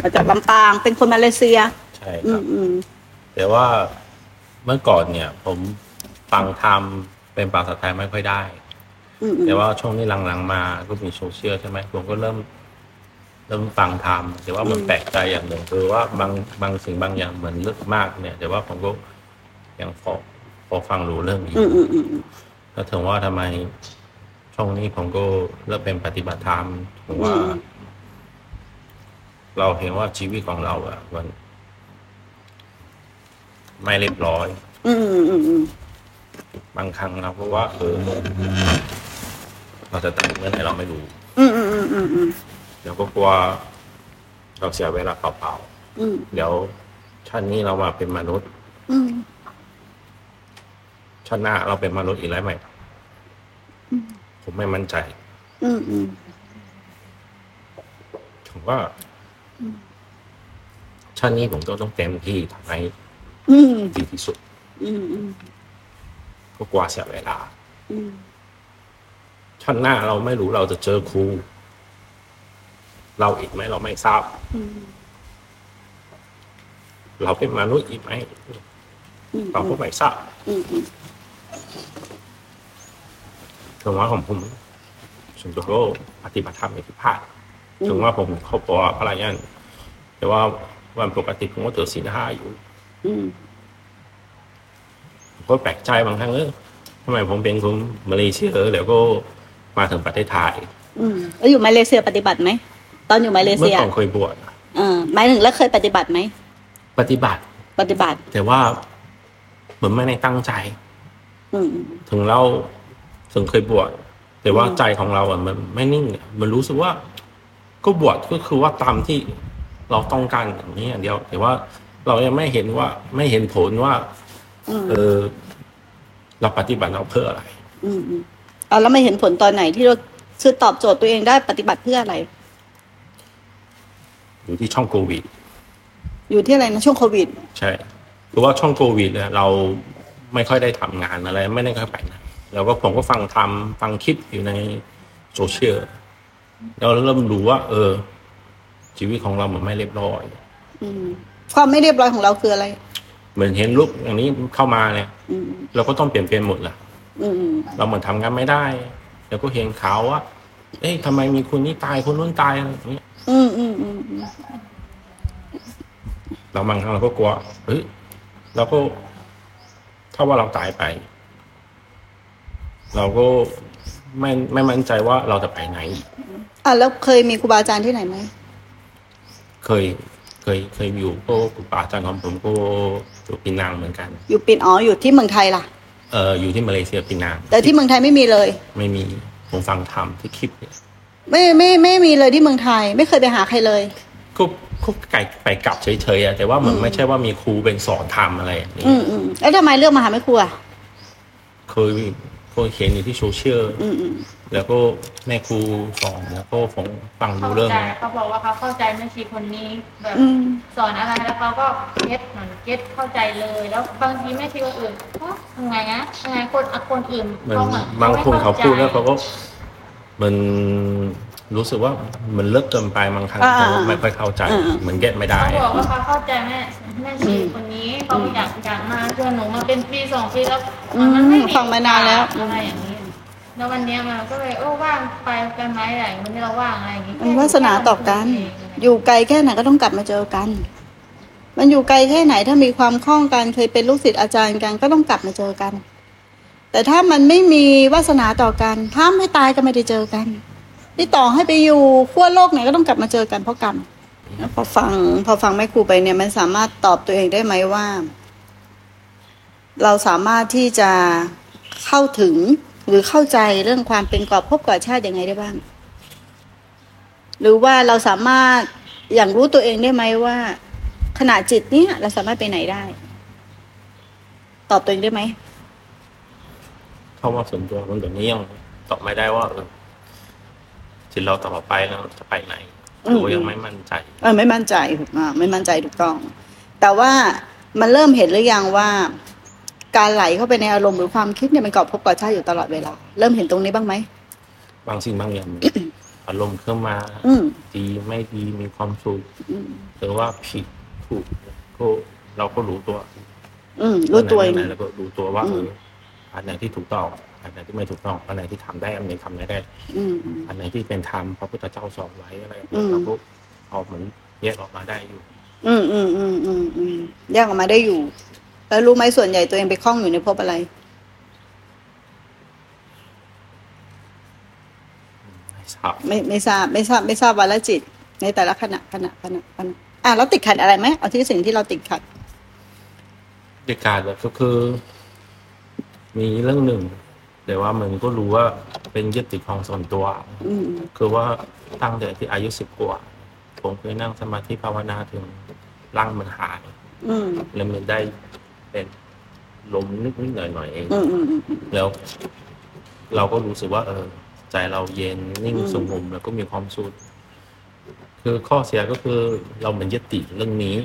มาจากลำปางเป็นคนมาเลเซีย ใช่อืครัมบอืมแต่ว่าเมื่อก่อนเนี่ย ผมฟังธรรมเป็นภาษาไทยไม่ค่อยได้ อืมอืมแต่ว่าช่วงนี้หลังๆมาก็มีโซเชียลใช่ไหมผมก็เริ่ม เริ่มฟังธรรมแต่ว่ามันแปลกใจอย่างหนึ่งคือว่าบางบางสิ่งบางอย่างเหมือนลึกมากเนี่ย แต่ว่าผมก็ยังพอพอฟังรู้เรื่องนี้ อืมอืมอืมอืมแล้วถึงว่าทำไมช่วงนี้ผมก็เริ่มเป็นปฏิบัติธรรมถึงว่าอืม เราเห็นว่าชีวิตของเราอะมัน ไม่เรียบร้อย อืมอืมอืมอืมบางครั้งเราก็ว่า เออ เราจะตายเมื่อไหร่เราไม่รู้อืมอืมอืมอืมอืมเดี๋ยวก็กลัวเราเสียเวลาเปล่าอืมๆเดี๋ยวชาตินี้เรามาเป็นมนุษย์อืมชาติหน้าเราเป็นมนุษย์อีกแล้วไหมผมไม่มั่นใจ อืมอืมผมว่า ชาตินี้ผมก็ต้องเต็มที่ทำให้อืมดีที่สุดอืมอืมก็กลัวเสียเวลาอืมชาติหน้าเราไม่รู้เราจะเจอครู เราอีกไหมเราไม่ทราบอืมเราเป็นมนุษย์อีกไหมอืมเราก็ไม่ทราบอืมอืมถึงว่าของผมส่วนตัวก็ปฏิบัติธรรมไม่ผิดพลาดถึงว่าผมครอบครัวภรรยาแต่ว่า วันปกติผมก็ถือศีลห้าอยู่อืมผมก็แปลกใจบางครั้งเออทำไมผมเป็นคนมาเลเซียเออแล้วก็มาถึงประเทศไทยอืมแล้วอยู่มาเลเซียปฏิบัติไหมตอนอยู่มาเลเมื่อเซียก่อนเคยบวชเออหมายถึงแล้วเคยปฏิบัติไหมปฏิบัติ ปฏิบัติ แต่ว่าเหมือนไม่ได้ตั้งใจ อืมถึงเราถึงเคยบวชแต่ว่าใจของเราอะมันไม่นิ่งอะมันรู้สึกว่า ก็บวชก็คือว่าตามที่ เราต้องการอย่างนี้อย่างเดียว แต่ว่าเรายังไม่เห็นว่าไม่เห็นผลว่าอืมเออเราปฏิบัติเราเพื่ออะไร อืมอืมเอาแล้วไม่เห็นผลตอนไหนที่เราคือตอบโจทย์ตัวเองได้ปฏิบัติเพื่ออะไร อยู่ที่ช่องโควิด อยู่ที่อะไรนะช่วงโควิด ใช่เพราะว่าช่องโควิดเนี่ยเราไม่ค่อยได้ทำงานอะไร ไม่ได้ค่อยไปไหนแล้วก็ผมก็ฟังทำฟังคลิปอยู่ในโซเชียลแล้วเริ่มรู้ว่า เออ ชีวิตของเรามันไม่เรียบร้อยอืมความไม่เรียบร้อยของเราคืออะไร เหมือนเห็นลูกอย่างนี้เข้ามาเนี่ยอืมเราก็ต้องเปลี่ยนเปลี่ยนหมดแหละอืมอืมเราเหมือนทำงานไม่ได้แล้วก็เห็นข่าวว่าเอ๊ะทำไมมีคนนี้ตายคนนู้นตายอะไรอย่างเงี้ยอืมอืมอืมอืมเราบางครั้งเราก็กลัวเฮ้ยเราก็ถ้าว่าเราตายไป เราก็ไม่ไม่มั่นใจว่าเราจะไปไหน อะแล้วเคยมีครูบาอาจารย์ที่ไหนไหม เคยเคยเคยอยู่ก็ครูบาอาจารย์ของผมก็อยู่ปีนังเหมือนกัน อยู่ปีนอ๋ออยู่ที่เมืองไทยล่ะ เอออยู่ที่มาเลเซียปีนังแต่ที่เมืองไทยไม่มีเลย ไม่มีผมฟังธรรมที่คลิปเนี่ยไม่ไม่ไม่มีเลยที่เมืองไทย ไม่เคยไปหาใครเลยก็ก็ไก่ไปกลับเฉยๆอะแต่ว่ามันไม่ใช่ว่ามีครูเป็นสอนทำอะไรอย่างนี้อืมอืมแล้วทำไมเลือกมาหาแม่ครัวเคยเคยเห็นอยู่ที่โซเชียลอืมอืม แล้วก็แม่ครูสอนแล้วก็ผมฟังเข้ารู้เรื่องใจเขาบอกว่าเขาเข้าใจแม่ชีคนนี้แบบอืม สอนอะไรแล้วเขาก็ get เหมือน get เข้าใจเลย แล้วบางทีแม่ชีคนอื่นเอ๊ะยังไงนะยังไงคนอะคนอื่นมันเขาเหมือนบางคนเขาพูดแล้วไม่เขาก็มันรู้สึกว่ามันลึกเกินไปบางครั้งอ่าเขาไม่ค่อยเข้าใจอ่า เหมือน get ไม่ได้ เขาบอกว่าเขาเข้าใจแม่แม่ชีคนนี้เขาอยากอยากมาชวนหนูมาเป็นปีสองปีแล้วอืมมันไม่มีฟังมานานแล้ว อะไรอย่างนี้ แล้ววันเนี้ยมันก็เลยเออว่างไปกันไหมอะไรวันนี้เราว่างอะไรอย่างนี้มันวาสนาต่อกัน อยู่ไกลแค่ไหนก็ต้องกลับมาเจอกัน มันอยู่ไกลแค่ไหนถ้ามีความคล่องกันเคยเป็นลูกศิษย์อาจารย์กันก็ต้องกลับมาเจอกัน แต่ถ้ามันไม่มีวาสนาต่อกันถ้าไม่ตายก็ไม่ได้เจอกันนี่ต่อให้ไปอยู่ขั้วโลกไหนก็ต้องกลับมาเจอกันเพราะกรรมพอฟังพอฟังแม่ครูไปเนี่ยมันสามารถตอบตัวเองได้ไหมว่า เราสามารถที่จะเข้าถึง หรือเข้าใจเรื่องความเป็นกอบภพก่อชาติยังไงได้บ้าง หรือว่าเราสามารถอย่างรู้ตัวเองได้ไหมว่า ขณะจิตเนี้ยเราสามารถไปไหนได้ ตอบตัวเองได้ไหมเพราะว่าส่วนตัวคนแบบนี้ยังตอบไม่ได้ว่าเออจิตเราต่อไปแล้วจะไปไหนอืมหรือว่ายังไม่มั่นใจเออไม่มั่นใจถูกอ่าไม่มั่นใจถูกต้อง แต่ว่ามันเริ่มเห็นหรือยังว่า การไหลเข้าไปในอารมณ์หรือความคิดเนี่ยมันเกาะพบก่อชาติอยู่ตลอดเวลา เริ่มเห็นตรงนี้บ้างไหมบางสิ่งบางอย่าง อารมณ์ขึ้นมาอืมดีไม่ดีมีความสุขอืมหรือว่าผิดถูกก็เราก็รู้ตัว อืมรู้ตัวเองอันไหนเราก็รู้ตัวว่าอืเอมออันไหนที่ถูกต้องอันไหนที่ไม่ถูกต้องอันไหนที่ทำได้อันไหนทำไม่ได้อืมอันไหนที่เป็นธรรมพระพุทธเจ้าสอนไว้อะไรอืมเราก็เอาเหมือนแยกออกมาได้อยู่ อืมอืมอืมอืมอืมแยกออกมาได้อยู่ แล้วรู้ไหมส่วนใหญ่ตัวเองไปคล้องอยู่ในภพอะไร ไม่ทราบไม่ไม่ทราบไม่ทราบไม่ทราบวาลจิต ในแต่ละขณะขณะขณะขณะอะแล้วติดขัดอะไรไหมเอาที่สิ่งที่เราติดขัดเด็กการแบบก็คือ มีเรื่องหนึ่งแต่ว่ามันก็รู้ว่าเป็นยึดติดของส่วนตัวอืมคือว่าตั้งแต่ที่อายุสิบกว่าผมเคยนั่งสมาธิภาวนาถึงร่างมันหายอืมแล้วมันได้ เป็นลมนิดนิดๆหน่อยหน่อยๆเองอืมอืมอืม แล้ว เราก็รู้สึกว่า เออ ใจเราเย็นนิ่งอืม สงบแล้วก็มีความสุขคือข้อเสียก็คือเราเหมือนยึดติดเรื่องนี้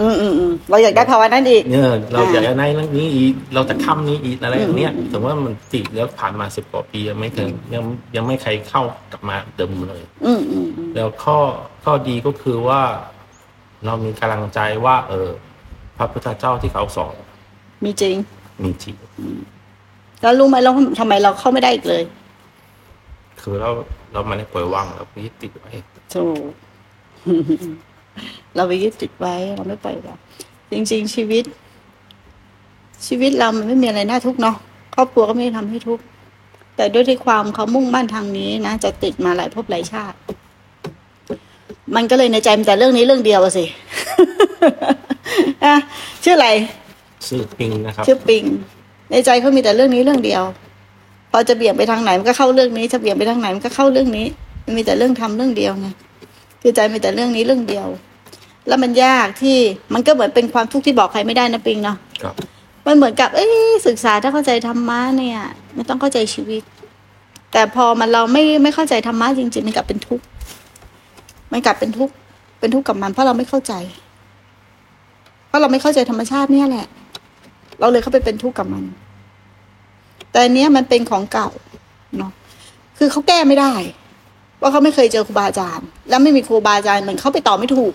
อืมอืมอืมเราอยากได้ภาวะนั้นอีก เนี่ยเราอ่าอยากจะได้เรื่องนี้อีกเราจะค้ำนี้อีกอะไรอย่างเนี้ยอืมแต่ว่ามันติดแล้วผ่านมาสิบกว่าปียังไม่เคยยังยังไม่ใครเข้ากลับมาเดิมเลย อืมอืมอืมแล้วข้อข้อดีก็คือว่า เรามีกำลังใจว่า เออพ ระพุทธเจ้าที่เขาสอนมีจริง มีจริงแล้วรู้ไหมเราทำไมเราเข้าไม่ได้อีกเลย คือเราเราไม่ได้ปล่อยวางเราไปยึดติดไว้ถูกเราไปยึดติดไว้เราไม่ปล่อยวางจริง ๆ ชีวิต ชีวิตเรามันไม่มีอะไรน่าทุกข์เนาะครอบครัวก็ไม่ได้ทำให้ทุกข์แต่ด้วยที่ความเขามุ่งมั่นทางนี้นะจะติดมาหลายภพหลายชาติ มันก็เลยในใจมันแต่เรื่องนี้เรื่องเดียวอะสิอะชื่ออะไร ชื่อปิงนะครับ ชื่อปิง ในใจเขามีแต่เรื่องนี้เรื่องเดียว พอจะเบี่ยงไปทางไหนมันก็เข้าเรื่องนี้จะเบี่ยงไปทางไหนมันก็เข้าเรื่องนี้ มันมีแต่เรื่องทำเรื่องเดียวไงคือใจมีแต่เรื่องนี้เรื่องเดียว แล้วมันยากที่มันก็เหมือนเป็นความทุกข์ที่บอกใครไม่ได้นะปิงเนาะครับมันเหมือนกับ เอ้ยศึกษาถ้าเข้าใจธรรมะเนี่ยมันต้องเข้าใจชีวิต แต่พอมันเราไม่ไม่เข้าใจธรรมะจริงๆมันกลับเป็นทุกข์ มันกลับเป็นทุกข์เป็นทุกข์กับมันเพราะเราไม่เข้าใจ เพราะเราไม่เข้าใจธรรมชาติเนี่ยแหละ เราเลยเข้าไปเป็นทุกข์กับมัน แต่เนี้ยมันเป็นของเก่าเนาะคือเขาแก้ไม่ได้ ว่าเขาไม่เคยเจอครูบาอาจารย์ แล้วไม่มีครูบาอาจารย์เหมือนเขาไปต่อไม่ถูก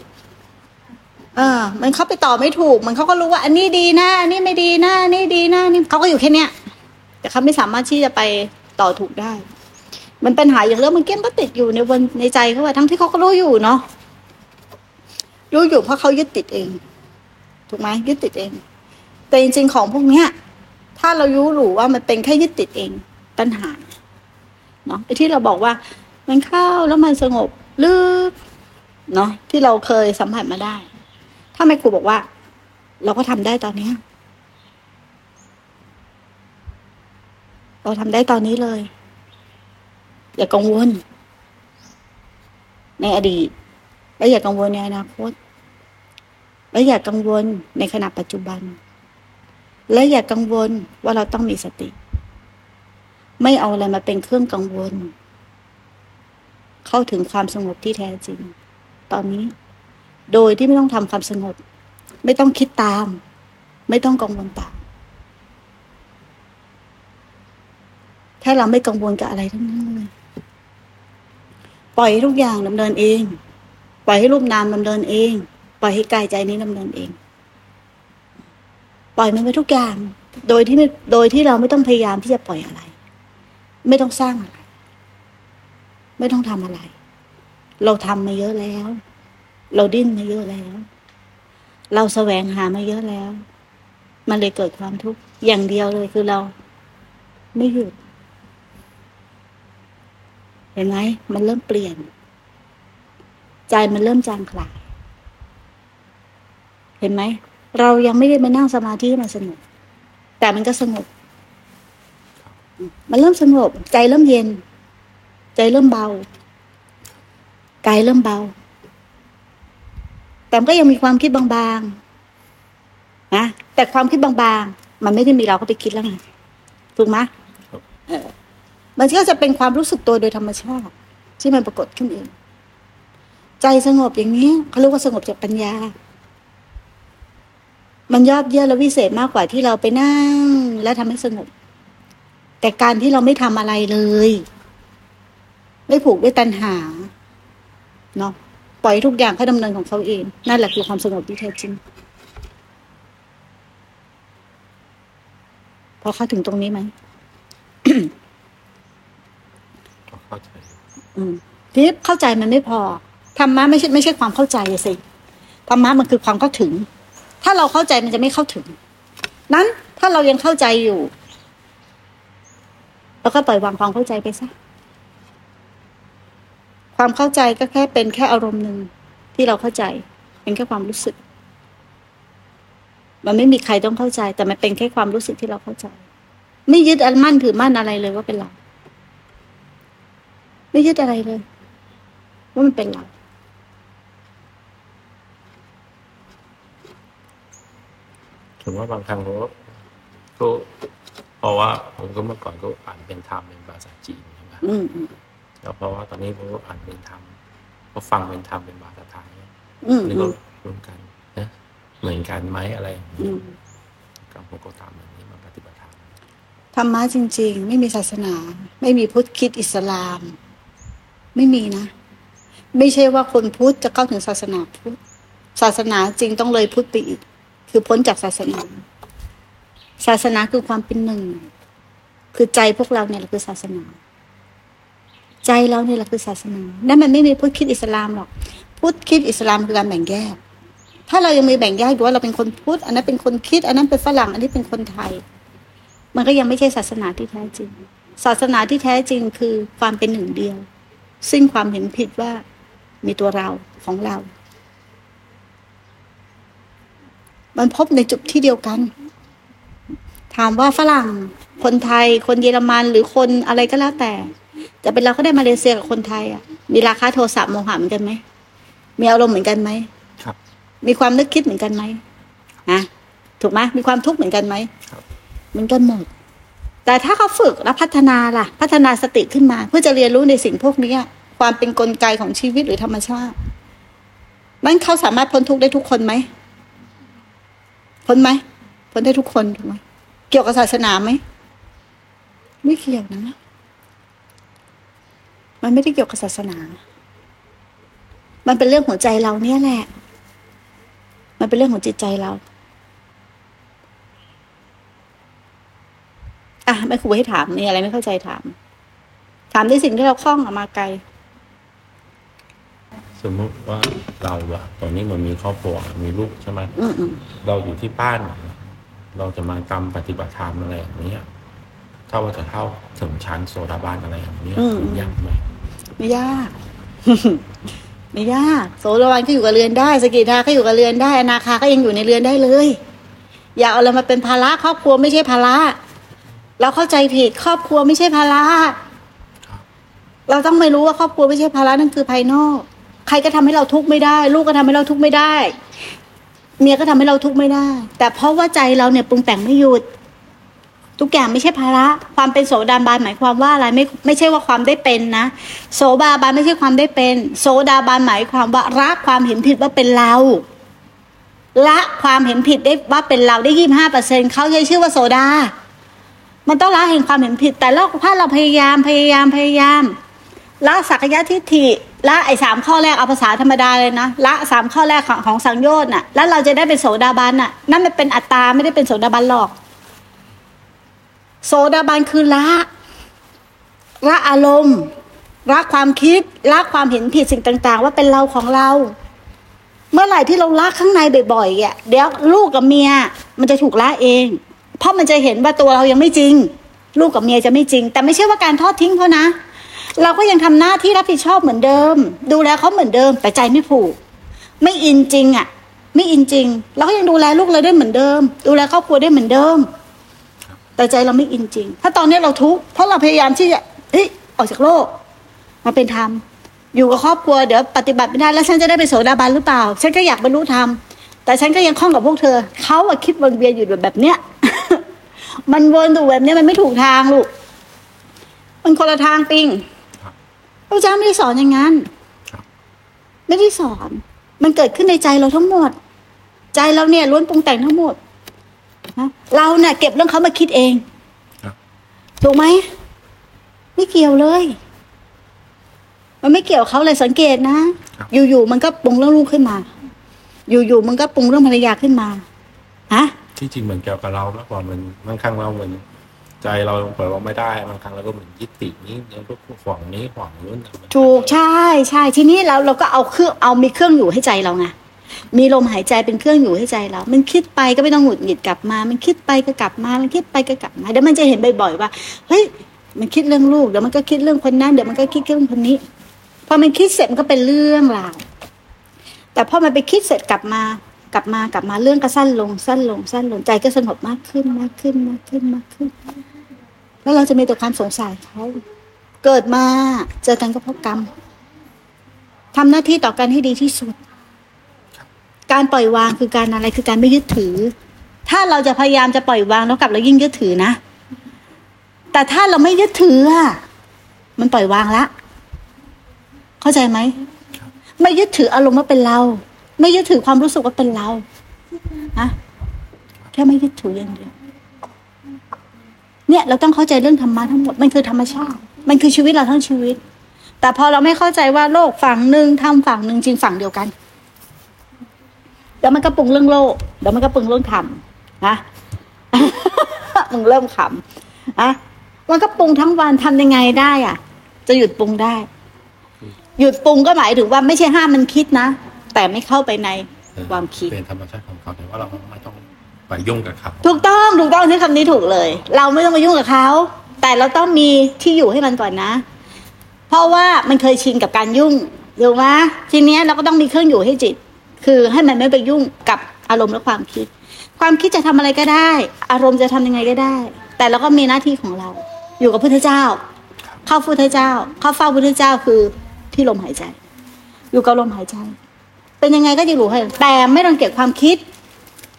เออมันเขาไปต่อไม่ถูก มันเขาก็รู้ว่า อันนี้ดีนะ อันนี้ไม่ดีนะอันนี้ดีนะนี่เขาก็อยู่แค่เนี้ย แต่เขาไม่สามารถที่จะไปต่อถูกได้ มันปัญหาอย่างเรื่องมันเกี้ยมก็ติดอยู่ในวันในใจเขาว่าทั้งที่เขาก็รู้อยู่เนาะรู้อยู่เพราะเขายึดติดเอง ถูกไหมยึดติดเอง แต่จริงๆของพวกเนี้ย ถ้าเรารู้หรูว่ามันเป็นแค่ยึดติดเองปัญหาเนาะไอ้ที่เราบอกว่า มันเข้าแล้วมันสงบลึกเนาะที่เราเคยสัมผัสมาได้ ถ้าแม่ครูบอกว่า เราก็ทำได้ตอนเนี้ยเราทำได้ตอนนี้เลย อย่ากังวล ในอดีต และอย่ากังวลในอนาคต และอย่ากังวลในขณะปัจจุบัน และอย่ากังวลว่าเราต้องมีสติ ไม่เอาอะไรมาเป็นเครื่องกังวล เข้าถึงความสงบที่แท้จริง ตอนนี้ โดยที่ไม่ต้องทำความสงบ ไม่ต้องคิดตาม ไม่ต้องกังวลตามแค่เราไม่กังวลกับอะไรทั้งนั้นเลย ปล่อยให้ทุกอย่างดำเนินเอง ปล่อยให้รูปนามดำเนินเอง ปล่อยให้กายใจนี้ดำเนินเอง ปล่อยมันไปทุกอย่าง โดยที่ไม่โดยที่เราไม่ต้องพยายามที่จะปล่อยอะไร ไม่ต้องสร้างอะไร ไม่ต้องทำอะไร เราทำมาเยอะแล้ว เราดิ้นมาเยอะแล้ว เราแสวงหามาเยอะแล้ว มันเลยเกิดความทุกข์อย่างเดียวเลยคือเรา ไม่หยุด เห็นไหมมันเริ่มเปลี่ยน ใจมันเริ่มจางคลาย เห็นไหม เรายังไม่ได้มานั่งสมาธิมันสงบแต่มันก็สงบ มันเริ่มสงบ ใจเริ่มเย็น ใจเริ่มเบากายเริ่มเบา แต่มันก็ยังมีความคิดบางๆนะแต่ความคิดบางๆ มันไม่ได้มีเราก็ไปคิดแล้วไงถูกไหม มันก็จะเป็นความรู้สึกตัวโดยธรรมชาติ ที่มันปรากฏขึ้นเอง ใจสงบอย่างนี้เขาเรียกว่าสงบจากปัญญา มันยอดเยี่ยมและวิเศษมากกว่าที่เราไปนั่ง แล้วทำให้สงบ แต่การที่เราไม่ทำอะไรเลย ไม่ผูกด้วยตัณหาเนาะปล่อยทุกอย่างเขาดำเนินของเขาเอง นั่นแหละคือความสงบที่แท้จริงพอเข้าถึงตรงนี้ไหม เข้าใจ อืมทีนี้เข้าใจมันไม่พอธรรมะไม่ใช่ไม่ใช่ความเข้าใจสิธรรมะมันคือความเข้าถึง ถ้าเราเข้าใจมันจะไม่เข้าถึง นั้นถ้าเรายังเข้าใจอยู่เราก็ปล่อยวางความเข้าใจไปซะความเข้าใจก็แค่เป็นแค่อารมณ์หนึ่งที่เราเข้าใจ เป็นแค่ความรู้สึก มันไม่มีใครต้องเข้าใจ แต่มันเป็นแค่ความรู้สึกที่เราเข้าใจ ไม่ยึดอันมั่นถือมั่นอะไรเลยว่าเป็นเรา ไม่ยึดอะไรเลย ว่ามันเป็นเราถึงว่าบางครั้งก็ก็เพราะว่าผมก็เมื่อก่อนก็อ่านเป็นธรรมเป็นภาษาจีนใช่ไหมอืมอืมแล้วเพราะว่าตอนนี้ผมก็อ่านเป็นธรรมก็ฟังเป็นธรรมเป็นภาษาไทยอืมนี่อืก็มรวมกันนะเหมือนกันไหมอะไรอย่างอืนี้มก็ผมก็ตามแบบนี้มาปฏิบัติธรรมธรรมะจริง ๆ ไม่มีศาสนา ไม่มีพุทธคริดอิสลาม ไม่มีนะ ไม่ใช่ว่าคนพุทธจะเข้าถึงศาสนาพุทธศาสนาจริงต้องเลยพุทธไปอีก คือพ้นจากศาสนา ศาสนาคือความเป็นหนึ่ง คือใจพวกเราเนี่ยคือศาสนา ใจเราเนี่ยแหละคือศาสนานั่นมันไม่มีพุทธคิดอิสลามหรอกพุทธคิดอิสลามคือการแบ่งแยก ถ้าเรายังมีแบ่งแยกอยู่ว่าเราเป็นคนพุทธอันนั้นเป็นคนคิด อันนั้นเป็นฝรั่ง อันนี้เป็นคนไทย มันก็ยังไม่ใช่ศาสนาที่แท้จริง ศาสนาที่แท้จริงคือความเป็นหนึ่งเดียว ซึ่งความเห็นผิดว่ามีตัวเราของเรา มันพบในจุดที่เดียวกัน ถามว่าฝรั่ง คนไทย คนเยอรมัน หรือคนอะไรก็แล้วแต่ จะเป็นเราก็ได้มาเลเซียกับคนไทยอะ มีราคาโทรศัพท์โมหะเหมือนกันไหม มีอารมณ์เหมือนกันไหมครับ มีความนึกคิดเหมือนกันไหมฮะถูกไหมมีความทุกข์เหมือนกันไหมครับเหมือนกันหมด แต่ถ้าเขาฝึกและพัฒนาล่ะ พัฒนาสติขึ้นมา เพื่อจะเรียนรู้ในสิ่งพวกนี้ความเป็นกลไกของชีวิตหรือธรรมชาติมันเขาสามารถพ้นทุกข์ได้ทุกคนไหมพ้นไหมพ้นได้ทุกคนถูกไหมเกี่ยวกับศาสนาไหมไม่เกี่ยวนะมันไม่ได้เกี่ยวกับศาสนา มันเป็นเรื่องหัวใจเราเนี่ยแหละ มันเป็นเรื่องของจิตใจเรา อะไม่ครูให้ถามมีอะไรไม่เข้าใจถาม ถามในสิ่งที่เราคล่องออกมาไกล สมมติว่าเราอะตอนนี้มันมีครอบครัวมีลูกใช่ไหมอืมอืมเราอยู่ที่บ้าน เราจะมากรรมปฏิบัติธรรมอะไรอย่างนี้ยถ้าว่าจะเข้าถึงชั้นโซดาบานอะไรอย่างนี้ยมันยากไหมไม่ยาก ไม่ยาก โสดาวันก็อยู่กับเรือนได้ สกิทาก็อยู่กับเรือนได้ อนาคาก็ยังอยู่ในเรือนได้เลย อย่าเอาอะไรมาเป็นภาระครอบครัวไม่ใช่ภาระ เราเข้าใจผิดครอบครัวไม่ใช่ภาระเราต้องไม่รู้ว่าครอบครัวไม่ใช่ภาระนั่นคือภายนอก ใครก็ทำให้เราทุกข์ไม่ได้ ลูกก็ทำให้เราทุกข์ไม่ได้ เมียก็ทำให้เราทุกข์ไม่ได้ แต่เพราะว่าใจเราเนี่ยปรุงแต่งไม่หยุด ทุกอย่างไม่ใช่ภาระ ความเป็นโสดาบันหมายความว่าอะไรไม่ไม่ใช่ว่าความได้เป็นนะโสดาบันไม่ใช่ความได้เป็น โสดาบันหมายความว่าละความเห็นผิดว่าเป็นเราละความเห็นผิดได้ว่าเป็นเราได้ยี่ห้าเปอร์เซ็นเขาใช้ชื่อว่าโสดา มันต้องละเห็นความเห็นผิด แต่เราถ้าเราพยายามพยายามพยายามละสักยะทิฏฐิละไอ้สามข้อแรกเอาภาษาธรรมดาเลยนะละสามข้อแรกของของสังโยชน์น่ะ แล้วเราจะได้เป็นโสดาบันน่ะ นั่นมันเป็นอัตตาไม่ได้เป็นโสดาบันหรอก โสดาบันคือละละอารมณ์ละความคิดละความเห็นผิดสิ่งต่าง ๆ ว่าเป็นเราของเรา เมื่อไหร่ที่เราละข้างในบ่อยๆอะเดี๋ยวลูกกับเมียมันจะถูกละเอง เพราะมันจะเห็นว่าตัวเรายังไม่จริง ลูกกับเมียจะไม่จริง แต่ไม่ใช่ว่าการทอดทิ้งเขานะ เราก็ยังทำหน้าที่รับผิดชอบเหมือนเดิม ดูแลเขาเหมือนเดิม แต่ใจไม่ผูก ไม่อินจริงอะ ไม่อินจริง เราก็ยังดูแลลูกเราได้เหมือนเดิม ดูแลครอบครัวได้เหมือนเดิม แต่ใจเราไม่อินจริง ถ้าตอนนี้เราทุกข์เพราะเราพยายามที่จะเอ้ยออกจากโลกมาเป็นธรรมอยู่กับครอบครัวเดี๋ยวปฏิบัติไม่ได้แล้วฉันจะได้เป็นโสดาบันหรือเปล่า ฉันก็อยากบรรลุธรรมแต่ฉันก็ยังคล้องกับพวกเธอเขาอะคิดวนเวียนอยู่แบบเนี้ย มันวนอยู่แบบเนี้ยมันไม่ถูกทางลูก มันคนละทางปิงครับพระเจ้าไม่ได้สอนอย่างนั้นครับไม่ได้สอน มันเกิดขึ้นในใจเราทั้งหมด ใจเราเนี่ยล้วนปรุงแต่งทั้งหมดนะเราเนี่ยเก็บเรื่องเขามาคิดเองครับถูกไหมไม่เกี่ยวเลย มันไม่เกี่ยวกับเขาเลยสังเกตนะครับอยู่ๆมันก็ปรุงเรื่องลูกขึ้นมา อยู่ๆมันก็ปรุงเรื่องภรรยาขึ้นมาฮะ ที่จริงเหมือนเกี่ยวกับเรามากกว่ามันบางครั้งเราเหมือนใจเราปล่อยว่าไม่ได้บางครั้งเราก็เหมือนยึดติดนี้แล้วก็ห่วงนี้ห่วงนู้นถูกใช่ใช่ทีนี้เราเราก็เอาเครื่องเอามีเครื่องอยู่ให้ใจเราไงมีลมหายใจเป็นเครื่องอยู่ให้ใจเรา มันคิดไปก็ไม่ต้องหงุดหงิดกลับมา มันคิดไปก็กลับมา มันคิดไปก็กลับมาเดี๋ยวมันจะเห็นบ่อยๆว่าเฮ้ยมันคิดเรื่องลูกเดี๋ยวมันก็คิดเรื่องคนนั้นเดี๋ยวมันก็คิดเรื่องคนนี้พอมันคิดเสร็จมันก็เป็นเรื่องราวแต่พอมันไปคิดเสร็จกลับมา กลับมากลับมาเรื่องก็สั้นลงสั้นลงสั้นลงใจก็สงบมากขึ้นมากขึ้นมากขึ้นมากขึ้น แล้วเราจะมีแต่ความสงสารเขาเกิดมาเจอกันก็พราะกรรมทำหน้าที่ต่อกันให้ดีที่สุด การปล่อยวางคือการอะไรคือการไม่ยึดถือ ถ้าเราจะพยายามจะปล่อยวางแล้วกลับเรายิ่งยึดถือนะแต่ถ้าเราไม่ยึดถืออะมันปล่อยวางละ เข้าใจไหม ไม่ยึดถืออารมณ์ว่าเป็นเรา ไม่ยึดถือความรู้สึกว่าเป็นเรานะแค่ไม่ยึดถืออย่างเดียวเนี่ยเราต้องเข้าใจเรื่องธรรมะทั้งหมดมันคือธรรมชาติ มันคือชีวิตเราทั้งชีวิต แต่พอเราไม่เข้าใจว่าโลกฝั่งหนึ่งทำฝั่งหนึ่งจริงฝั่งเดียวกันเดี๋ยวมันก็ปรุงเรื่องโลกเดี๋ยวมันก็ปรุงเรื่องธรรมนะมึงเริ่มขำอะมันก็ปรุงทั้งวันทำยังไงได้อะ จะหยุดปรุงได้ หยุดปรุงก็หมายถึงว่าไม่ใช่ห้ามมันคิดนะ แต่ไม่เข้าไปในความคิดเป็นธรรมชาติของเขาแต่ว่าเราไม่ต้องไปยุ่งกับเขาถูกต้องถูกต้องใช้คำนี้ถูกเลย เราไม่ต้องไปยุ่งกับเขา แต่เราต้องมีที่อยู่ให้มันก่อนนะ เพราะว่ามันเคยชินกับการยุ่งถูกไหมทีเนี้ยเราก็ต้องมีเครื่องอยู่ให้จิต คือให้มันไม่ไปยุ่งกับอารมณ์และความคิด ความคิดจะทำอะไรก็ได้ อารมณ์จะทำยังไงก็ได้ แต่เราก็มีหน้าที่ของเรา อยู่กับพุทธเจ้า เข้าพุทธเจ้า เข้าเฝ้าพุทธเจ้าคือที่ลมหายใจ อยู่กับลมหายใจ เป็นยังไงก็จะรู้ให้แต่ไม่รังเกียจความคิด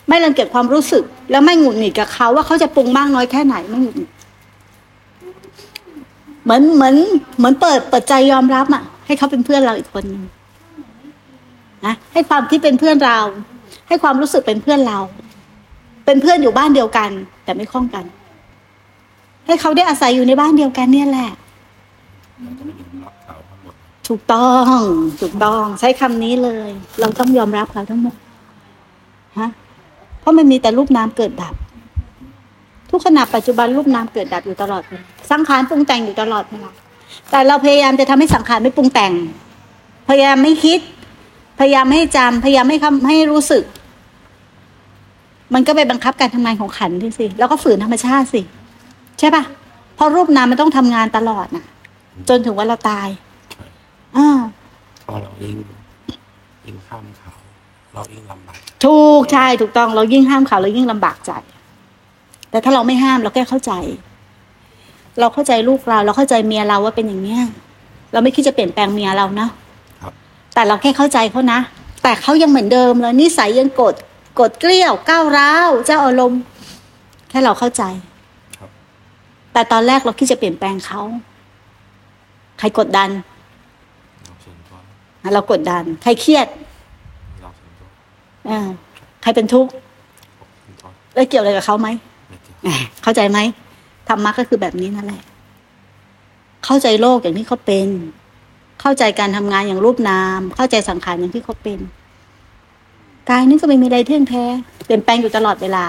ไม่รังเกียจความรู้สึก แล้วไม่หงุดหงิดกับเขาว่าเขาจะปรุงมากน้อยแค่ไหนไม่หงุดหงิดเหมือนเหมือนเหมือนเปิดเปิดใจยอมรับอะ ให้เขาเป็นเพื่อนเราอีกคนหนึงนะให้ความคิดเป็นเพื่อนเรา ให้ความรู้สึกเป็นเพื่อนเรา เป็นเพื่อนอยู่บ้านเดียวกัน แต่ไม่คล้องกัน ให้เขาได้อาศัยอยู่ในบ้านเดียวกันเนี่ยแหละ ถูกต้องถูกต้องใช้คำนี้เลย เราต้องยอมรับเขาทั้งหมดฮะเพราะมันมีแต่รูปนามเกิดดับ ทุกขณะปัจจุบันรูปนามเกิดดับอยู่ตลอดสังขารปรุงแต่งอยู่ตลอดเวลาแต่เราพยายามจะทำให้สังขารไม่ปรุงแต่ง พยายามไม่คิด พยายามไม่ให้จำพยายามไม่คำให้รู้สึก มันก็ไปบังคับการทำงานของขันธ์ด้วยสิ แล้วก็ฝืนธรรมชาติสิ ใช่ปะเพราะรูปนามมันต้องทำงานตลอดน่ะ จนถึงวันเราตาย อ่าเพราะเรายิ่งยิ่งข้ามเขา เรายิ่งลำบากถูกใช่ถูกต้องเรายิ่งห้ามเขาเรายิ่งลำบากใจ แต่ถ้าเราไม่ห้ามเราแค่เข้าใจ เราเข้าใจลูกเรา เราเข้าใจเมียเราว่าเป็นอย่างเนี้ยเราไม่คิดจะเปลี่ยนแปลงเมียเรานะครับ แต่เราแค่เข้าใจเขานะ แต่เขายังเหมือนเดิมเลยนิสัยยังกดกดเกลี้ยวก้าวร้าวเจ้าอารมณ์แค่เราเข้าใจครับ แต่ตอนแรกเราคิดจะเปลี่ยนแปลงเขา ใครกดดันเราส่วนตัว เรากดดัน ใครเครียดเราส่วนตัวเออใครเป็นทุกข์ส่วนตัวแล้วเกี่ยวอะไรกับเขาไหมไม่เกี่ยวอะเข้าใจไหมธรรมะก็คือแบบนี้นั่นแหละ เข้าใจโลกอย่างที่เขาเป็น เข้าใจการทำงานอย่างรูปนาม เข้าใจสังขารอย่างที่เขาเป็นกายนี่ก็ไม่มีอะไรเที่ยงแท้เปลี่ยนแปลงอยู่ตลอดเวลา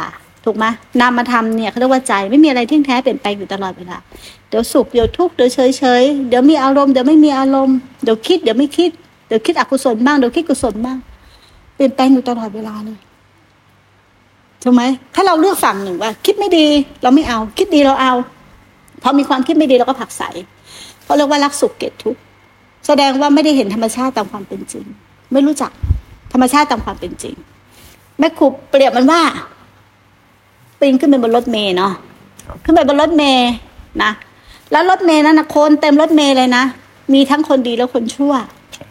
ถูกไหมนามธรรมเนี่ยเขาเรียกว่าใจไม่มีอะไรเที่ยงแท้เปลี่ยนแปลงอยู่ตลอดเวลาเดี๋ยวสุขเดี๋ยวทุกข์เดี๋ยวเฉยเฉยๆเดี๋ยวมีอารมณ์เดี๋ยวไม่มีอารมณ์เดี๋ยวคิดเดี๋ยวไม่คิด เดี๋ยวคิดอกุศลบ้างเดี๋ยวคิดกุศลบ้างเปลี่ยนแปลงอยู่ตลอดเวลาเลยถูกไหมถ้าเราเลือกฝั่งหนึ่งว่า คิดไม่ดี เราไม่เอา คิดดีเราเอาพอมีความคิดไม่ดีเราก็ผักใสเพราะเรียกว่ารักสุขเกลียดทุกข์แสดงว่าไม่ได้เห็นธรรมชาติตามความเป็นจริง ไม่รู้จักธรรมชาติตามความเป็นจริง แม่ครูเปรียบมันว่าปีนขึ้นไปบนรถเมล์เนาะขึ้นไปบนรถเมล์นะแล้วรถเมล์นั้นนะคนเต็มรถเมล์เลยนะมีทั้งคนดีและคนชั่ว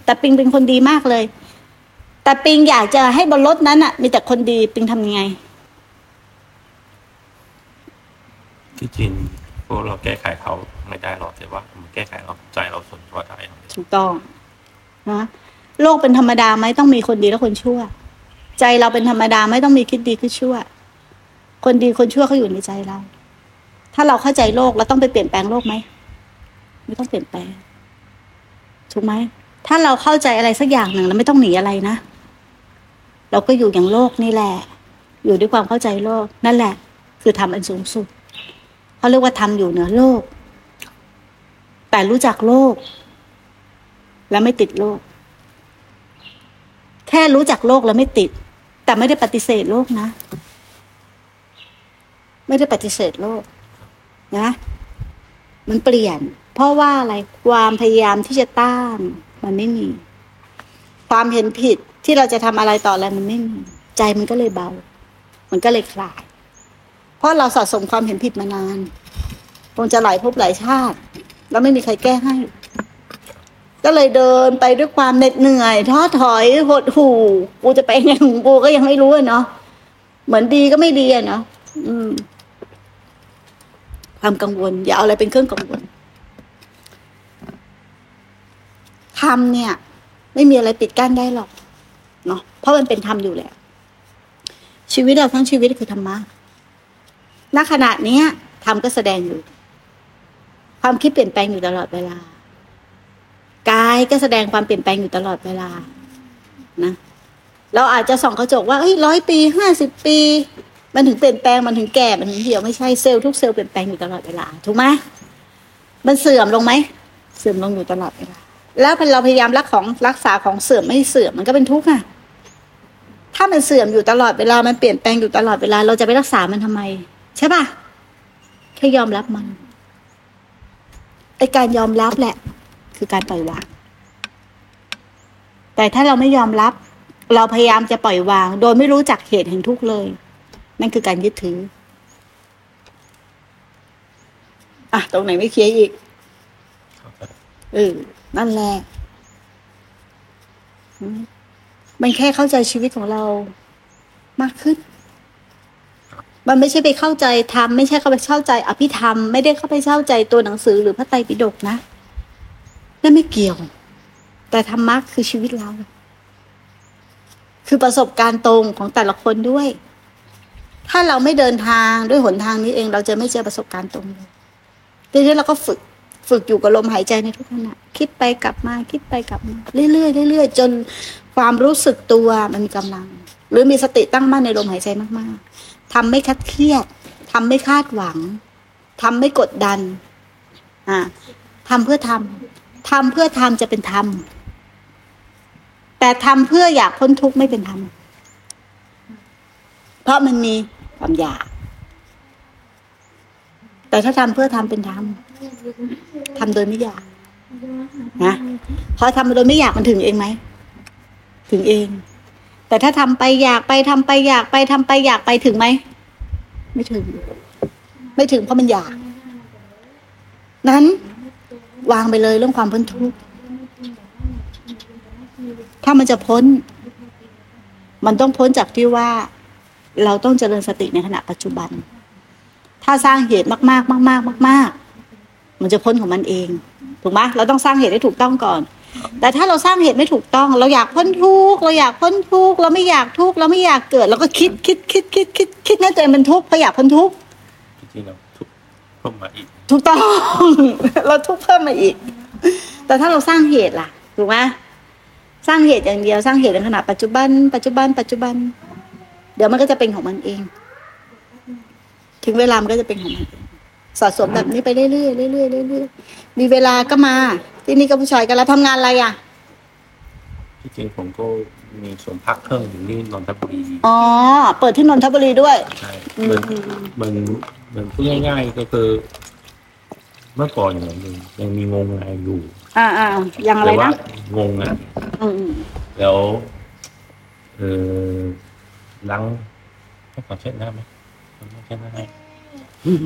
แต่ปิงเป็นคนดีมากเลย แต่ปิงอยากจะให้บนรถนั้นอะ มีแต่คนดีปิงทำยังไงที่จริงพวกเราแก้ไขเขาไม่ได้หรอกแต่ว่ามันแก้ไขเราใจเราส่วนตัวได้ถูกต้องนะโลกเป็นธรรมดาไหมต้องมีคนดีและคนชั่ว ใจเราเป็นธรรมดาไหม่ต้องมีคิดดีคิดชั่ว คนดีคนชั่วเขาอยู่ในใจเรา ถ้าเราเข้าใจโลกเราต้องไปเปลี่ยนแปลงโลกไหมไม่ต้องเปลี่ยนแปลงถูกไหม ถ้าเราเข้าใจอะไรสักอย่างหนึ่งเราไม่ต้องหนีอะไรนะ เราก็อยู่อย่างโลกนี่แหละ อยู่ด้วยความเข้าใจโลกนั่นแหละ คือทำอันสูงสุดเขาเรียกว่าทำอยู่เหนือโลก แต่รู้จักโลก และไม่ติดโลก แค่รู้จักโลกแล้วไม่ติด แต่ไม่ได้ปฏิเสธโลกนะ ไม่ได้ปฏิเสธโลก นะ มันเปลี่ยน เพราะว่าอะไรความพยายามที่จะต้าน มันไม่มี ความเห็นผิดที่เราจะทำอะไรต่ออะไรมันไม่มี ใจมันก็เลยเบา มันก็เลยคลาย เพราะเราสะสมความเห็นผิดมานานคงจะหลายภพหลายชาติ แล้วไม่มีใครแก้ให้ ก็เลยเดินไปด้วยความเหน็ดเหนื่อยท้อถอยหดหู่กูจะไปยังไงของกูก็ยังไม่รู้เนาะเหมือนดีก็ไม่ดีอะเนาะอืมความกังวล อย่าเอาอะไรเป็นเครื่องกังวล ธรรมเนี่ย ไม่มีอะไรปิดกั้นได้หรอกเนาะเพราะมันเป็นธรรมอยู่แล้ว ชีวิตเราทั้งชีวิตคือธรรมะณขณะเนี้ยธรรมก็แสดงอยู่ ความคิดเปลี่ยนแปลงอยู่ตลอดเวลากายก็แสดงความเปลี่ยนแปลงอยู่ตลอดเวลา นะ เราอาจจะส่องกระจกว่าเฮ้ยร้อยปีห้าสิบปี มันถึงเปลี่ยนแปลงมันถึงแก่มันถึงเหี่ยวไม่ใช่เซลล์ทุกเซลล์เปลี่ยนแปลงอยู่ตลอดเวลา ถูกไหมมันเสื่อมลงไหมเสื่อมลงอยู่ตลอดเวลา แล้วพอเราพยายามรักของรักษาของเสื่อมไม่เสื่อมมันก็เป็นทุกข์อะ ถ้ามันเสื่อมอยู่ตลอดเวลามันเปลี่ยนแปลงอยู่ตลอดเวลา เราจะไปรักษามันทำไม ใช่ปะแค่ยอมรับมันไอการยอมรับแหละ คือการปล่อยวาง แต่ถ้าเราไม่ยอมรับ เราพยายามจะปล่อยวาง โดยไม่รู้จักเหตุแห่งทุกข์เลย นั่นคือการยึดถืออะตรงไหนไม่เคลียร์อีกเออ นั่นแหละมมันแค่เข้าใจชีวิตของเรามากขึ้น มันไม่ใช่ไปเข้าใจธรรมไม่ใช่เข้าไปเข้าใจ อภิธรรมไม่ได้เข้าไปเข้าใจตัวหนังสือหรือพระไตรปิฎกนะนั่นไม่เกี่ยว แต่ธรรมะคือชีวิตเรา คือประสบการณ์ตรงของแต่ละคนด้วย ถ้าเราไม่เดินทางด้วยหนทางนี้เอง เราจะไม่เจอประสบการณ์ตรงเลยทีนี้เราก็ฝึก ฝึกอยู่กับลมหายใจในทุกขณะคิดไปกลับมาคิดไปกลับมาเรื่อยๆเรื่อยๆจนความรู้สึกตัวมันมีกำลัง หรือมีสติตั้งมั่นในลมหายใจมากๆทำไม่คัดเครียดทำไม่คาดหวังทำไม่กดดัน อ่าทำเพื่อทำทำเพื่อทำจะเป็นธรรมแต่ทำเพื่ออยากพ้นทุกข์ไม่เป็นธรรมเพราะมันมีความอยาก แต่ถ้าทำเพื่อทำเป็นธรรม ทำโดยไม่อยากนะพอทำโดยไม่อยากมันถึงเองไหมถึงเอง แต่ถ้าทำไปอยากไปทำไปอยากไปทำไปอยากไปถึงไหมไม่ถึง ไม่ถึงเพราะมันอยาก นั้น วางไปเลยเรื่องความพ้นทุกข์ถ้ามันจะพ้น มันต้องพ้นจากที่ว่า เราต้องเจริญสติในขณะปัจจุบัน ถ้าสร้างเหตุมาก ๆ มาก ๆ มาก ๆ มันจะพ้นของมันเองถูกไหมเราต้องสร้างเหตุให้ถูกต้องก่อน แต่ถ้าเราสร้างเหตุไม่ถูกต้อง เราอยากพ้นทุกข์เราอยากพ้นทุกข์เราไม่อยากทุกข์เราไม่อยากเกิด เราก็คิดคิดคิดคิดคิดคิดนั่นตัวเองเป็นทุกข์เพราะอยากพ้นทุกข์จริงๆเราทุกเพิ่มมาอีกถูกต้อง เราทุกข์เพิ่มมาอีก แต่ถ้าเราสร้างเหตุล่ะถูกไหมสร้างเหตุอย่างเดียวสร้างเหตุในขณะปัจจุบัน ปัจจุบัน ปัจจุบัน เดี๋ยวมันก็จะเป็นของมันเอง ถึงเวลามันก็จะเป็นของมันเอง สะสมแบบนี้ไปเรื่อยๆเรื่อยๆเรื่อยๆมีเวลาก็มา ที่นี่ก็ผู้ชายกันแล้วทำงานอะไรอะ ที่จริงผมก็มีสวนพักเครื่องอยู่ที่นนทบุรีอ๋อ เปิดที่นนทบุรีด้วย ใช่อืเหมืมอนเหมือนเหมือนพูดง่าย ๆ ก็คือ เมื่อก่อนเนี่ยยังยังมีงงงายอยู่อ่าอ่ายังอะไรแต่ว่านะงงอะ อืมอืมแล้วเออล้างให้ขอเช็ดหน้าไหมขอเช็ดหน้าให้ อืม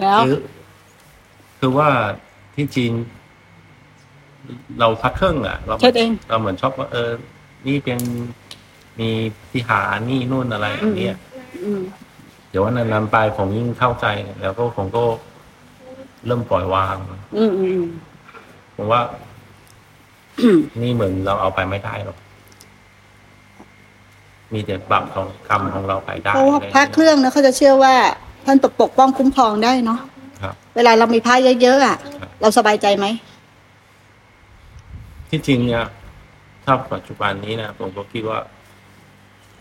แล้วคือคือว่าที่จีนเราพักเครื่องอะ เราเช็ดเองเราเหมือนชอบว่าเออ นี่เป็นมีที่หานี่นู่นอะไรอย่างเงี้ยอืมเดี๋ยววันนั้นๆไปผมยิ่งเข้าใจ แล้วก็ผมก็เริ่มปล่อยวางอืมอืมผมว่าอืมนี่เหมือนเราเอาไปไม่ได้หรอกมีแต่บับของกรรมของเราไปได้เพราะว่าพระเครื่องนะเขาจะเชื่อว่า ท่านปกปกป้องคุ้มครองได้เนาะครับเวลาเรามีพระเยอะๆอะครับเราสบายใจไหม ที่จริงเนี่ยถ้าปัจจุบันนี้นะผมก็คิดว่า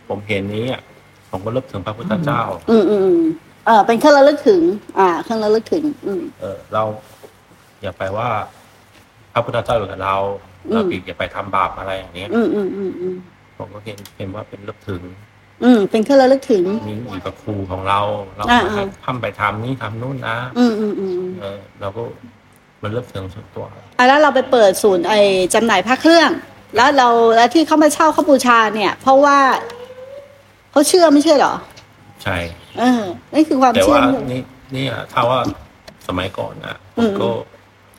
ผมเห็นนี้อะผมก็เลิกถึงพระพุทธเจ้า อืมอืมอืมเออเป็นเครื่องระลึกถึง อ่าเครื่องระลึกถึง อืมเออ เรา อย่าไปว่า พระพุทธเจ้าอยู่กับเราอืมเราอีกอย่าไปทำบาปอะไรอย่างเนี้ยอืมอืมอืมอืมผมก็เห็นเห็นว่าเป็นเลิกถึง อืมเป็นเครื่องระลึกถึง มีอยู่กับครูของเรา เราอ่าให้อ่า ทำไปทำนี่ทำนู่นนะอืมอืมอืมอืมเออเราก็มันเลิกถึงส่วนตัว อะแล้วเราไปเปิดศูนย์ไอจำหน่ายพระเครื่อง แล้วเราแล้วที่เขามาเช่าเขาบูชาเนี่ย เพราะว่าเขาเชื่อไม่ใช่เหรอ ใช่ เออนี่คือความแต่เชื่อว่าไม่ใช่นี่นี่อะถ้าว่าสมัยก่อนนะผอืม มก็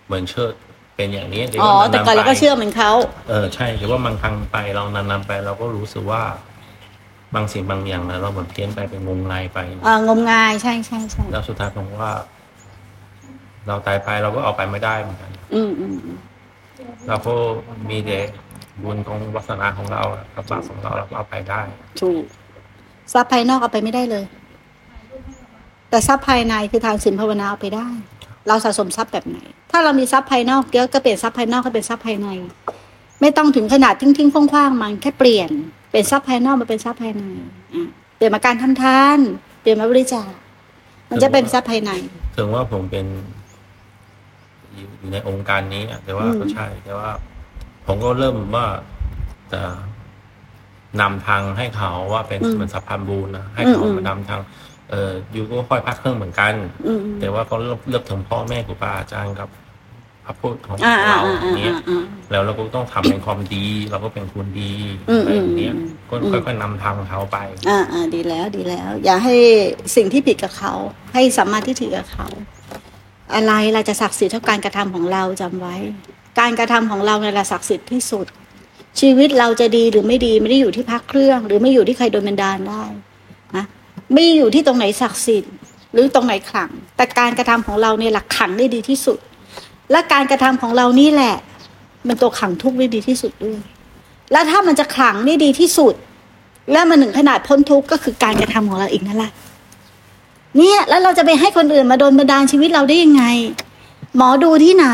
เหมือนเชิดเป็นอย่างนี้อ๋อว่าแต่ก่อนเราก็เชื่อเหมือนเขา เออใช่แต่ว่ามันทางไปเรานานๆไปเราก็รู้สึกว่า บางสิ่งบางอย่างนะเราเหมือนเพี้ยนไปเป็นงมงายไปอ่างมงายใช่ใช่ใช่แล้วสุดท้ายผมว่า เราตายไปเราก็เอาไปไม่ได้เหมือนกัน อืมอืมอืมเราก็มีแต่บุญของวาสนาของเราอะกับบาปของเราเราก็เอาไปได้ถูกทรัพย์ภายนอกเอาไปไม่ได้เลย แต่ทรัพย์ภายในคือทางศีลภาวนาเอาไปได้ เราสะสมทรัพย์แบบไหน ถ้าเรามีทรัพย์ภายนอกเยอะก็เปลี่ยนทรัพย์ภายนอกให้เป็นทรัพย์ภายใน ไม่ต้องถึงขนาดทิ้งทิ้งๆคว้างๆมันแค่เปลี่ยน เป็นทรัพย์ภายนอกมาเป็นทรัพย์ภายในอะเปลี่ยนมาการทำทาน เปลี่ยนมาบริจาคมันจะเป็นทรัพย์ภายในถึงว่าผมเป็นอยู่อยู่ในองค์การนี้อะแต่ว่าอืมก็ใช่ แต่ว่า ผมก็เริ่มว่าจะนำทางให้เขาว่าเป็นเหมือนสะพานบูญนะให้เขามานำทาง เอออยู่ก็ค่อยพักเครื่องเหมือนกันอืมแต่ว่าก็เลือกเลือกถึงพ่อแม่ครูบาอาจารย์กับ พระพุทธของอ่าอ่าเราอ่าออ่าย่างเนี้ยอ่าแล้วเราก็ต้องทำเป็นความดี เราก็เป็นคนดีอืมอะไรอย่างเนี้ยอืมก็อืมค่อยๆนำทางเขาไป อ่าอ่าดีแล้วดีแล้ว อย่าให้สิ่งที่ผิดกับเขา ให้สัมมาทิฏฐิกับเขา อะไรเราจะศักดิ์สิทธิ์เท่าการกระทำของเราจำไว้ การกระทำของเราเนี่ยแหละศักดิ์สิทธิ์ที่สุด ชีวิตเราจะดีหรือไม่ดีไม่ได้อยู่ที่พักเครื่อง หรือไม่อยู่ที่ใครโดนบันดาลได้นะไม่อยู่ที่ตรงไหนศักดิ์สิทธิ์หรือตรงไหนขลัง แต่การกระทำของเราเนี่ยหลักขังได้ดีที่สุด และการกระทำของเรานี่แหละ มันตัวขังทุกข์ได้ดีที่สุดด้วย แล้วถ้ามันจะขังได้ดีที่สุด แล้วมันถึงขนาดพ้นทุกข์ก็คือการกระทำของเราเองนั่นแหละเนี่ยแล้วเราจะไปให้คนอื่นมาโดนบันดาลชีวิตเราได้ยังไง หมอดูที่ไหน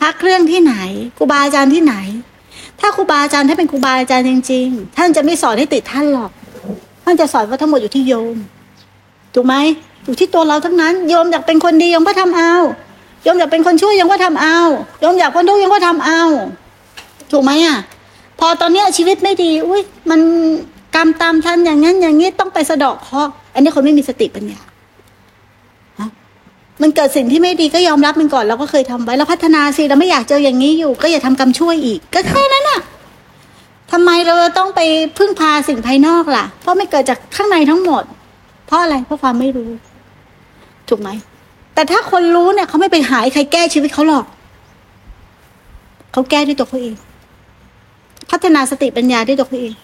พักเครื่องที่ไหนครูบาอาจารย์ที่ไหน ถ้าครูบาอาจารย์ถ้าเป็นครูบาอาจารย์จริง ๆ ท่านจะไม่สอนให้ติดท่านหรอก ท่านจะสอนว่าทั้งหมดอยู่ที่โยมถูกไหมอยู่ที่ตัวเราทั้งนั้น โยมอยากเป็นคนดีโยมก็ทำเอา ยมอยากเป็นคนช่วยโยมก็ทำเอาโยมอยากพ้นทุกข์โยมก็ทำเอา ถูกไหมอะ พอตอนเนี้ยชีวิตไม่ดี อุ้ยมันกรรมตามทันอย่างนั้น อย่างนี้ต้องไปสะเดอกเคราะห์อันนี้คนไม่มีสติปัญญาฮะมันเกิดสิ่งที่ไม่ดีก็ยอมรับมันก่อนเราก็เคยทำไว้แล้วพัฒนาสิเราไม่อยากเจออย่างนี้อยู่ ก็อย่าทำกรรมช่วยอีก ก็แค่นั้นน่ะทำไมเราต้องไปพึ่งพาสิ่งภายนอกล่ะ เพราะไม่เกิดจากข้างในทั้งหมด เพราะอะไรเพราะความไม่รู้ ถูกไหม แต่ถ้าคนรู้เนี่ยเขาไม่ไปหายใครแก้ชีวิตเขาหรอก เขาแก้ด้วยตัวเขาเอง พัฒนาสติปัญญาด้วยตัวเขาเอง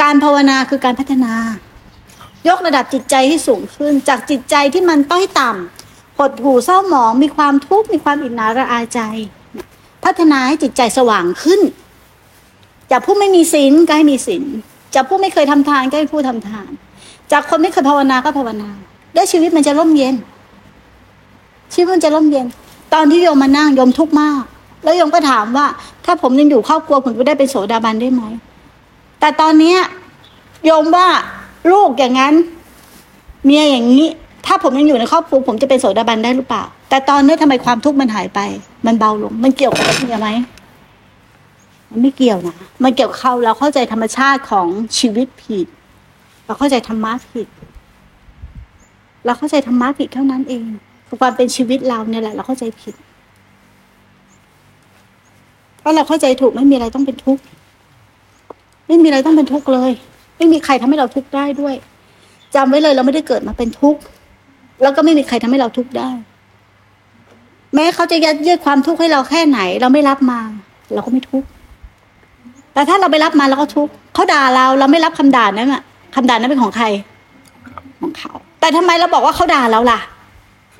การภาวนาคือการพัฒนา ยกระดับจิตใจให้สูงขึ้น จากจิตใจที่มันต้อยต่ำหดหู่เศร้าหมอง มีความทุกข์มีความอิจฉาระอาใจ พัฒนาให้จิตใจสว่างขึ้น จากผู้ไม่มีศีลก็ให้มีศีลจากผู้ไม่เคยทำทานก็ให้ผู้ทำทาน จากคนไม่เคยภาวนาก็ภาวนาแล้ชีวิตมันจะร่มเย็น ชีวิตมันจะร่มเย็น ตอนที่โยมมานั่งโยมทุกข์มาก แล้วโยมก็ถามว่า ถ้าผมยังอยู่ครอบครัวผมจะได้เป็นโสดาบันได้ไหม แต่ตอนเนี้ยโยมว่าลูกอย่างนั้น เมียอย่างนี้ ถ้าผมยังอยู่ในครอบครัวผมจะเป็นโสดาบันได้หรือเปล่า แต่ตอนนี้ทำไมความทุกข์มันหายไป มันเบาลง มันเกี่ยวกับเมียไหมมันไม่เกี่ยวนะ มันเกี่ยวกับเขาเราเข้าใจธรรมชาติของชีวิตผิด เราเข้าใจธรรมะผิด เราเข้าใจธรรมะผิดเท่านั้นเอง ความเป็นชีวิตเราเนี่ยแหละ เราเข้าใจผิดเพราะเราเข้าใจถูกไม่มีอะไรต้องเป็นทุกข์ไม่มีอะไรต้องเป็นทุกข์เลย ไม่มีใครทำให้เราทุกข์ได้ด้วยจำไว้เลยเราไม่ได้เกิดมาเป็นทุกข์แล้วก็ไม่มีใครทำให้เราทุกข์ได้ แม้เขาจะยัดเยียดความทุกข์ให้เราแค่ไหน เราไม่รับมา เราก็ไม่ทุกข์แต่ถ้าเราไปรับมาเราก็ทุกข์เขาด่าเรา เราไม่รับคำด่านั้นอะคำด่านั้นเป็นของใคร ของเขา แต่ทำไมเราบอกว่าเขาด่าเราล่ะ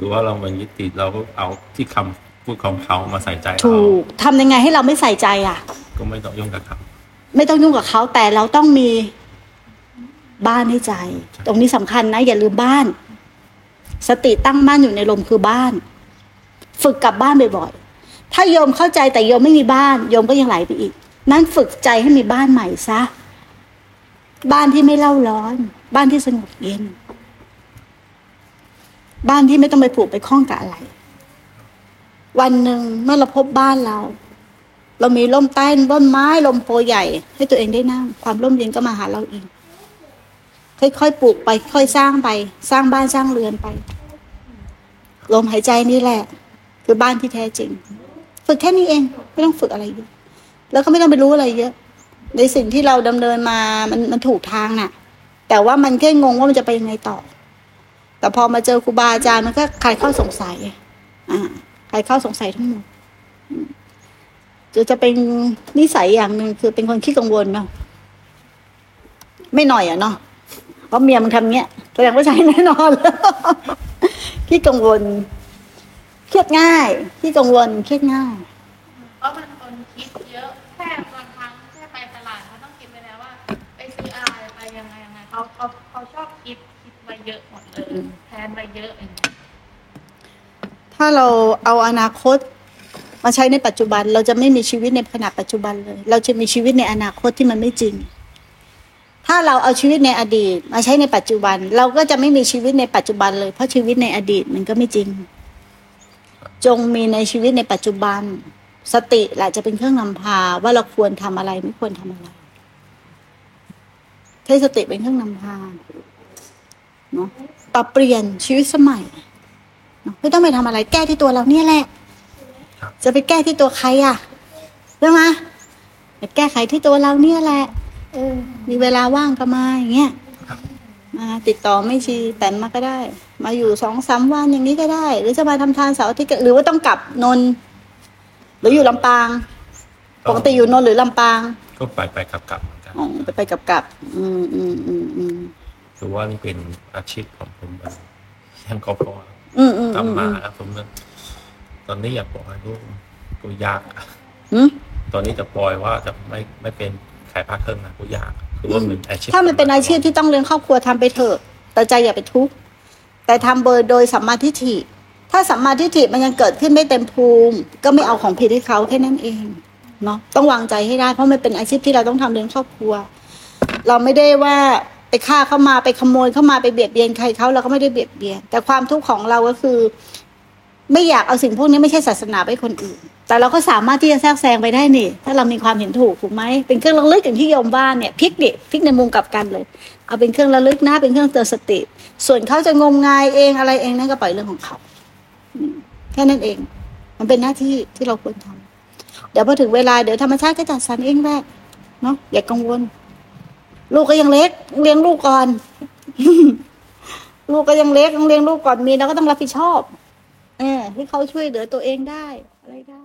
คือว่าเรามันยึดติดเราก็เอาที่คำพูดของเขามาใส่ใจถูเรากทำยังไงให้เราไม่ใส่ใจอะ ก็ไม่ต้องยุ่งกับเขาไม่ต้องยุ่งกับเขาแต่เราต้องมีบ้านให้ใจ ตรงนี้สำคัญนะ อย่าลืมบ้าน สติตั้งมั่นอยู่ในลมคือบ้าน ฝึกกลับบ้านบ่อยถ้าโยมเข้าใจแต่โยมไม่มีบ้าน โยมก็ยังไหลไปอีก นั้นฝึกใจให้มีบ้านใหม่ซะบ้านที่ไม่เล่าร้อน บ้านที่สงบเย็น บ้านที่ไม่ต้องไปผูกไปคล้องกับอะไร วันหนึ่งเมื่อเราพบบ้านเรา เรามีร่มใต้ต้นไม้ลมโพใหญ่ ให้ตัวเองได้นั่ง ความร่มเย็นก็มาหาเราเอง ค่อยๆปลูกไปค่อยสร้างไป สร้างบ้านสร้างเรือนไป ลมหายใจนี่แหละ คือบ้านที่แท้จริง ฝึกแค่นี้เอง ไม่ต้องฝึกอะไรเยอะแล้วก็ไม่ต้องไปรู้อะไรเยอะ ในสิ่งที่เราดำเนินมามันมันถูกทางน่ะ แต่ว่ามันแค่งงว่ามันจะไปยังไงต่อ แต่พอมาเจอครูบาอาจารย์มันก็คลายข้อสงสัย อ่าคลายข้อสงสัยทั้งหมดจะจะเป็นนิสัยอย่างหนึ่งคือเป็นคนขี้กังวลเนาะไม่หน่อยอะเนาะเพราะเมียมันทำเงี้ยแสดงว่าใช่แน่นอนขี้กังวลเครียดง่ายขี้กังวลเครียดง่ายเพราะมันคนคิดเยอะแค่บางครั้งแค่ไปตลาดเขาต้องคิดไปแล้วว่าไปซื้ออะไรไปยังไงยังไงเขา แทนไว้เยอะเงี้ยถ้าเราเอาอนาคต มาใช้ในปัจจุบัน เราจะไม่มีชีวิตในขณะปัจจุบันเลย เราจะมีชีวิตในอนาคตที่มันไม่จริง ถ้าเราเอาชีวิตในอดีต มาใช้ในปัจจุบัน เราก็จะไม่มีชีวิตในปัจจุบันเลย เพราะชีวิตในอดีตมันก็ไม่จริง จงมีในชีวิตในปัจจุบัน สติแหละจะเป็นเครื่องนำพาว่าเราควรทำอะไรไม่ควรทำอะไรใช้สติเป็นเครื่องนำพาเนาะ ปรับเปลี่ยนชีวิตสมัยไม่ต้องไปทำอะไรแก้ที่ตัวเราเนี่ยแหละครับจะไปแก้ที่ตัวใครอะใช่ไหมไปแก้ไขที่ตัวเราเนี่ยแหละเออมีเวลาว่างก็มาอย่างเงี้ยมาติดต่อไม่ชีแต่มาก็ได้ มาอยู่สองสามวันอย่างนี้ก็ได้ หรือจะมาทำทานเสาร์อาทิตย์ก็หรือว่าต้องกลับนนท์หรืออยู่ลำปางปกติอยู่นนท์หรือลำปาง ก็ไปไปกลับกลับเหมือนกันอ๋อไปไปกลับกลับอืมอืมอืมอืม คือว่านี่เป็นอาชีพของผมแบบยังก็พออืมอืมกลับอืมมาแล้วผมก็ตอนนี้อยากบอกให้ลูกกูยากอะอืมตอนนี้จะปล่อยว่าจะไม่ไม่เป็นขายผ้าเครื่องนะกูยากคือว่ามันอาชีพถ้ามันเป็นอาชีพที่ต้องเลี้ยงครอบครัวทำไปเถอะ แต่ใจอย่าไปทุกข์แต่ทำเบอร์โดยสัมมาทิฏฐิ ถ้าสัมมาทิฏฐิมันยังเกิดขึ้นไม่เต็มภูมิ ก็ไม่เอาของผิดให้เขาแค่นั้นเองเนาะต้องวางใจให้ได้เพราะมันเป็นอาชีพที่เราต้องทำเลี้ยงครอบครัว เราไม่ได้ว่า ไปฆ่าเข้ามาไปขโมยเข้ามาไปเบียดเบียนใครเขาเราก็ไม่ได้เบียดเบียน แต่ความทุกข์ของเราก็คือ ไม่อยากเอาสิ่งพวกนี้ไม่ใช่ศาสนาไปคนอื่น แต่เราก็สามารถที่จะแทรกแซงไปได้นี่ ถ้าเรามีความเห็นถูกถูกไหมเป็นเครื่องระลึกอย่างที่โยมว่านเนี่ยพลิกดิพลิกในมุมกลับกันเลย เอาเป็นเครื่องระลึกนะเป็นเครื่องเตือนสติ ส่วนเขาจะงมงายเองอะไรเองนั่นก็ปล่อยเรื่องของเขาแค่นั้นเอง มันเป็นหน้าที่ที่เราควรทำเดี๋ยวพอถึงเวลาเดี๋ยวธรรมชาติก็จัดสรรเองแหละเนาะอย่ากังวล ลูกก็ยังเล็กเลี้ยงลูกก่อน ลูกก็ยังเล็กต้องเลี้ยงลูกก่อนมีเราก็ต้องรับผิดชอบเออที่เขาช่วยเหลือตัวเองได้ อะไรได้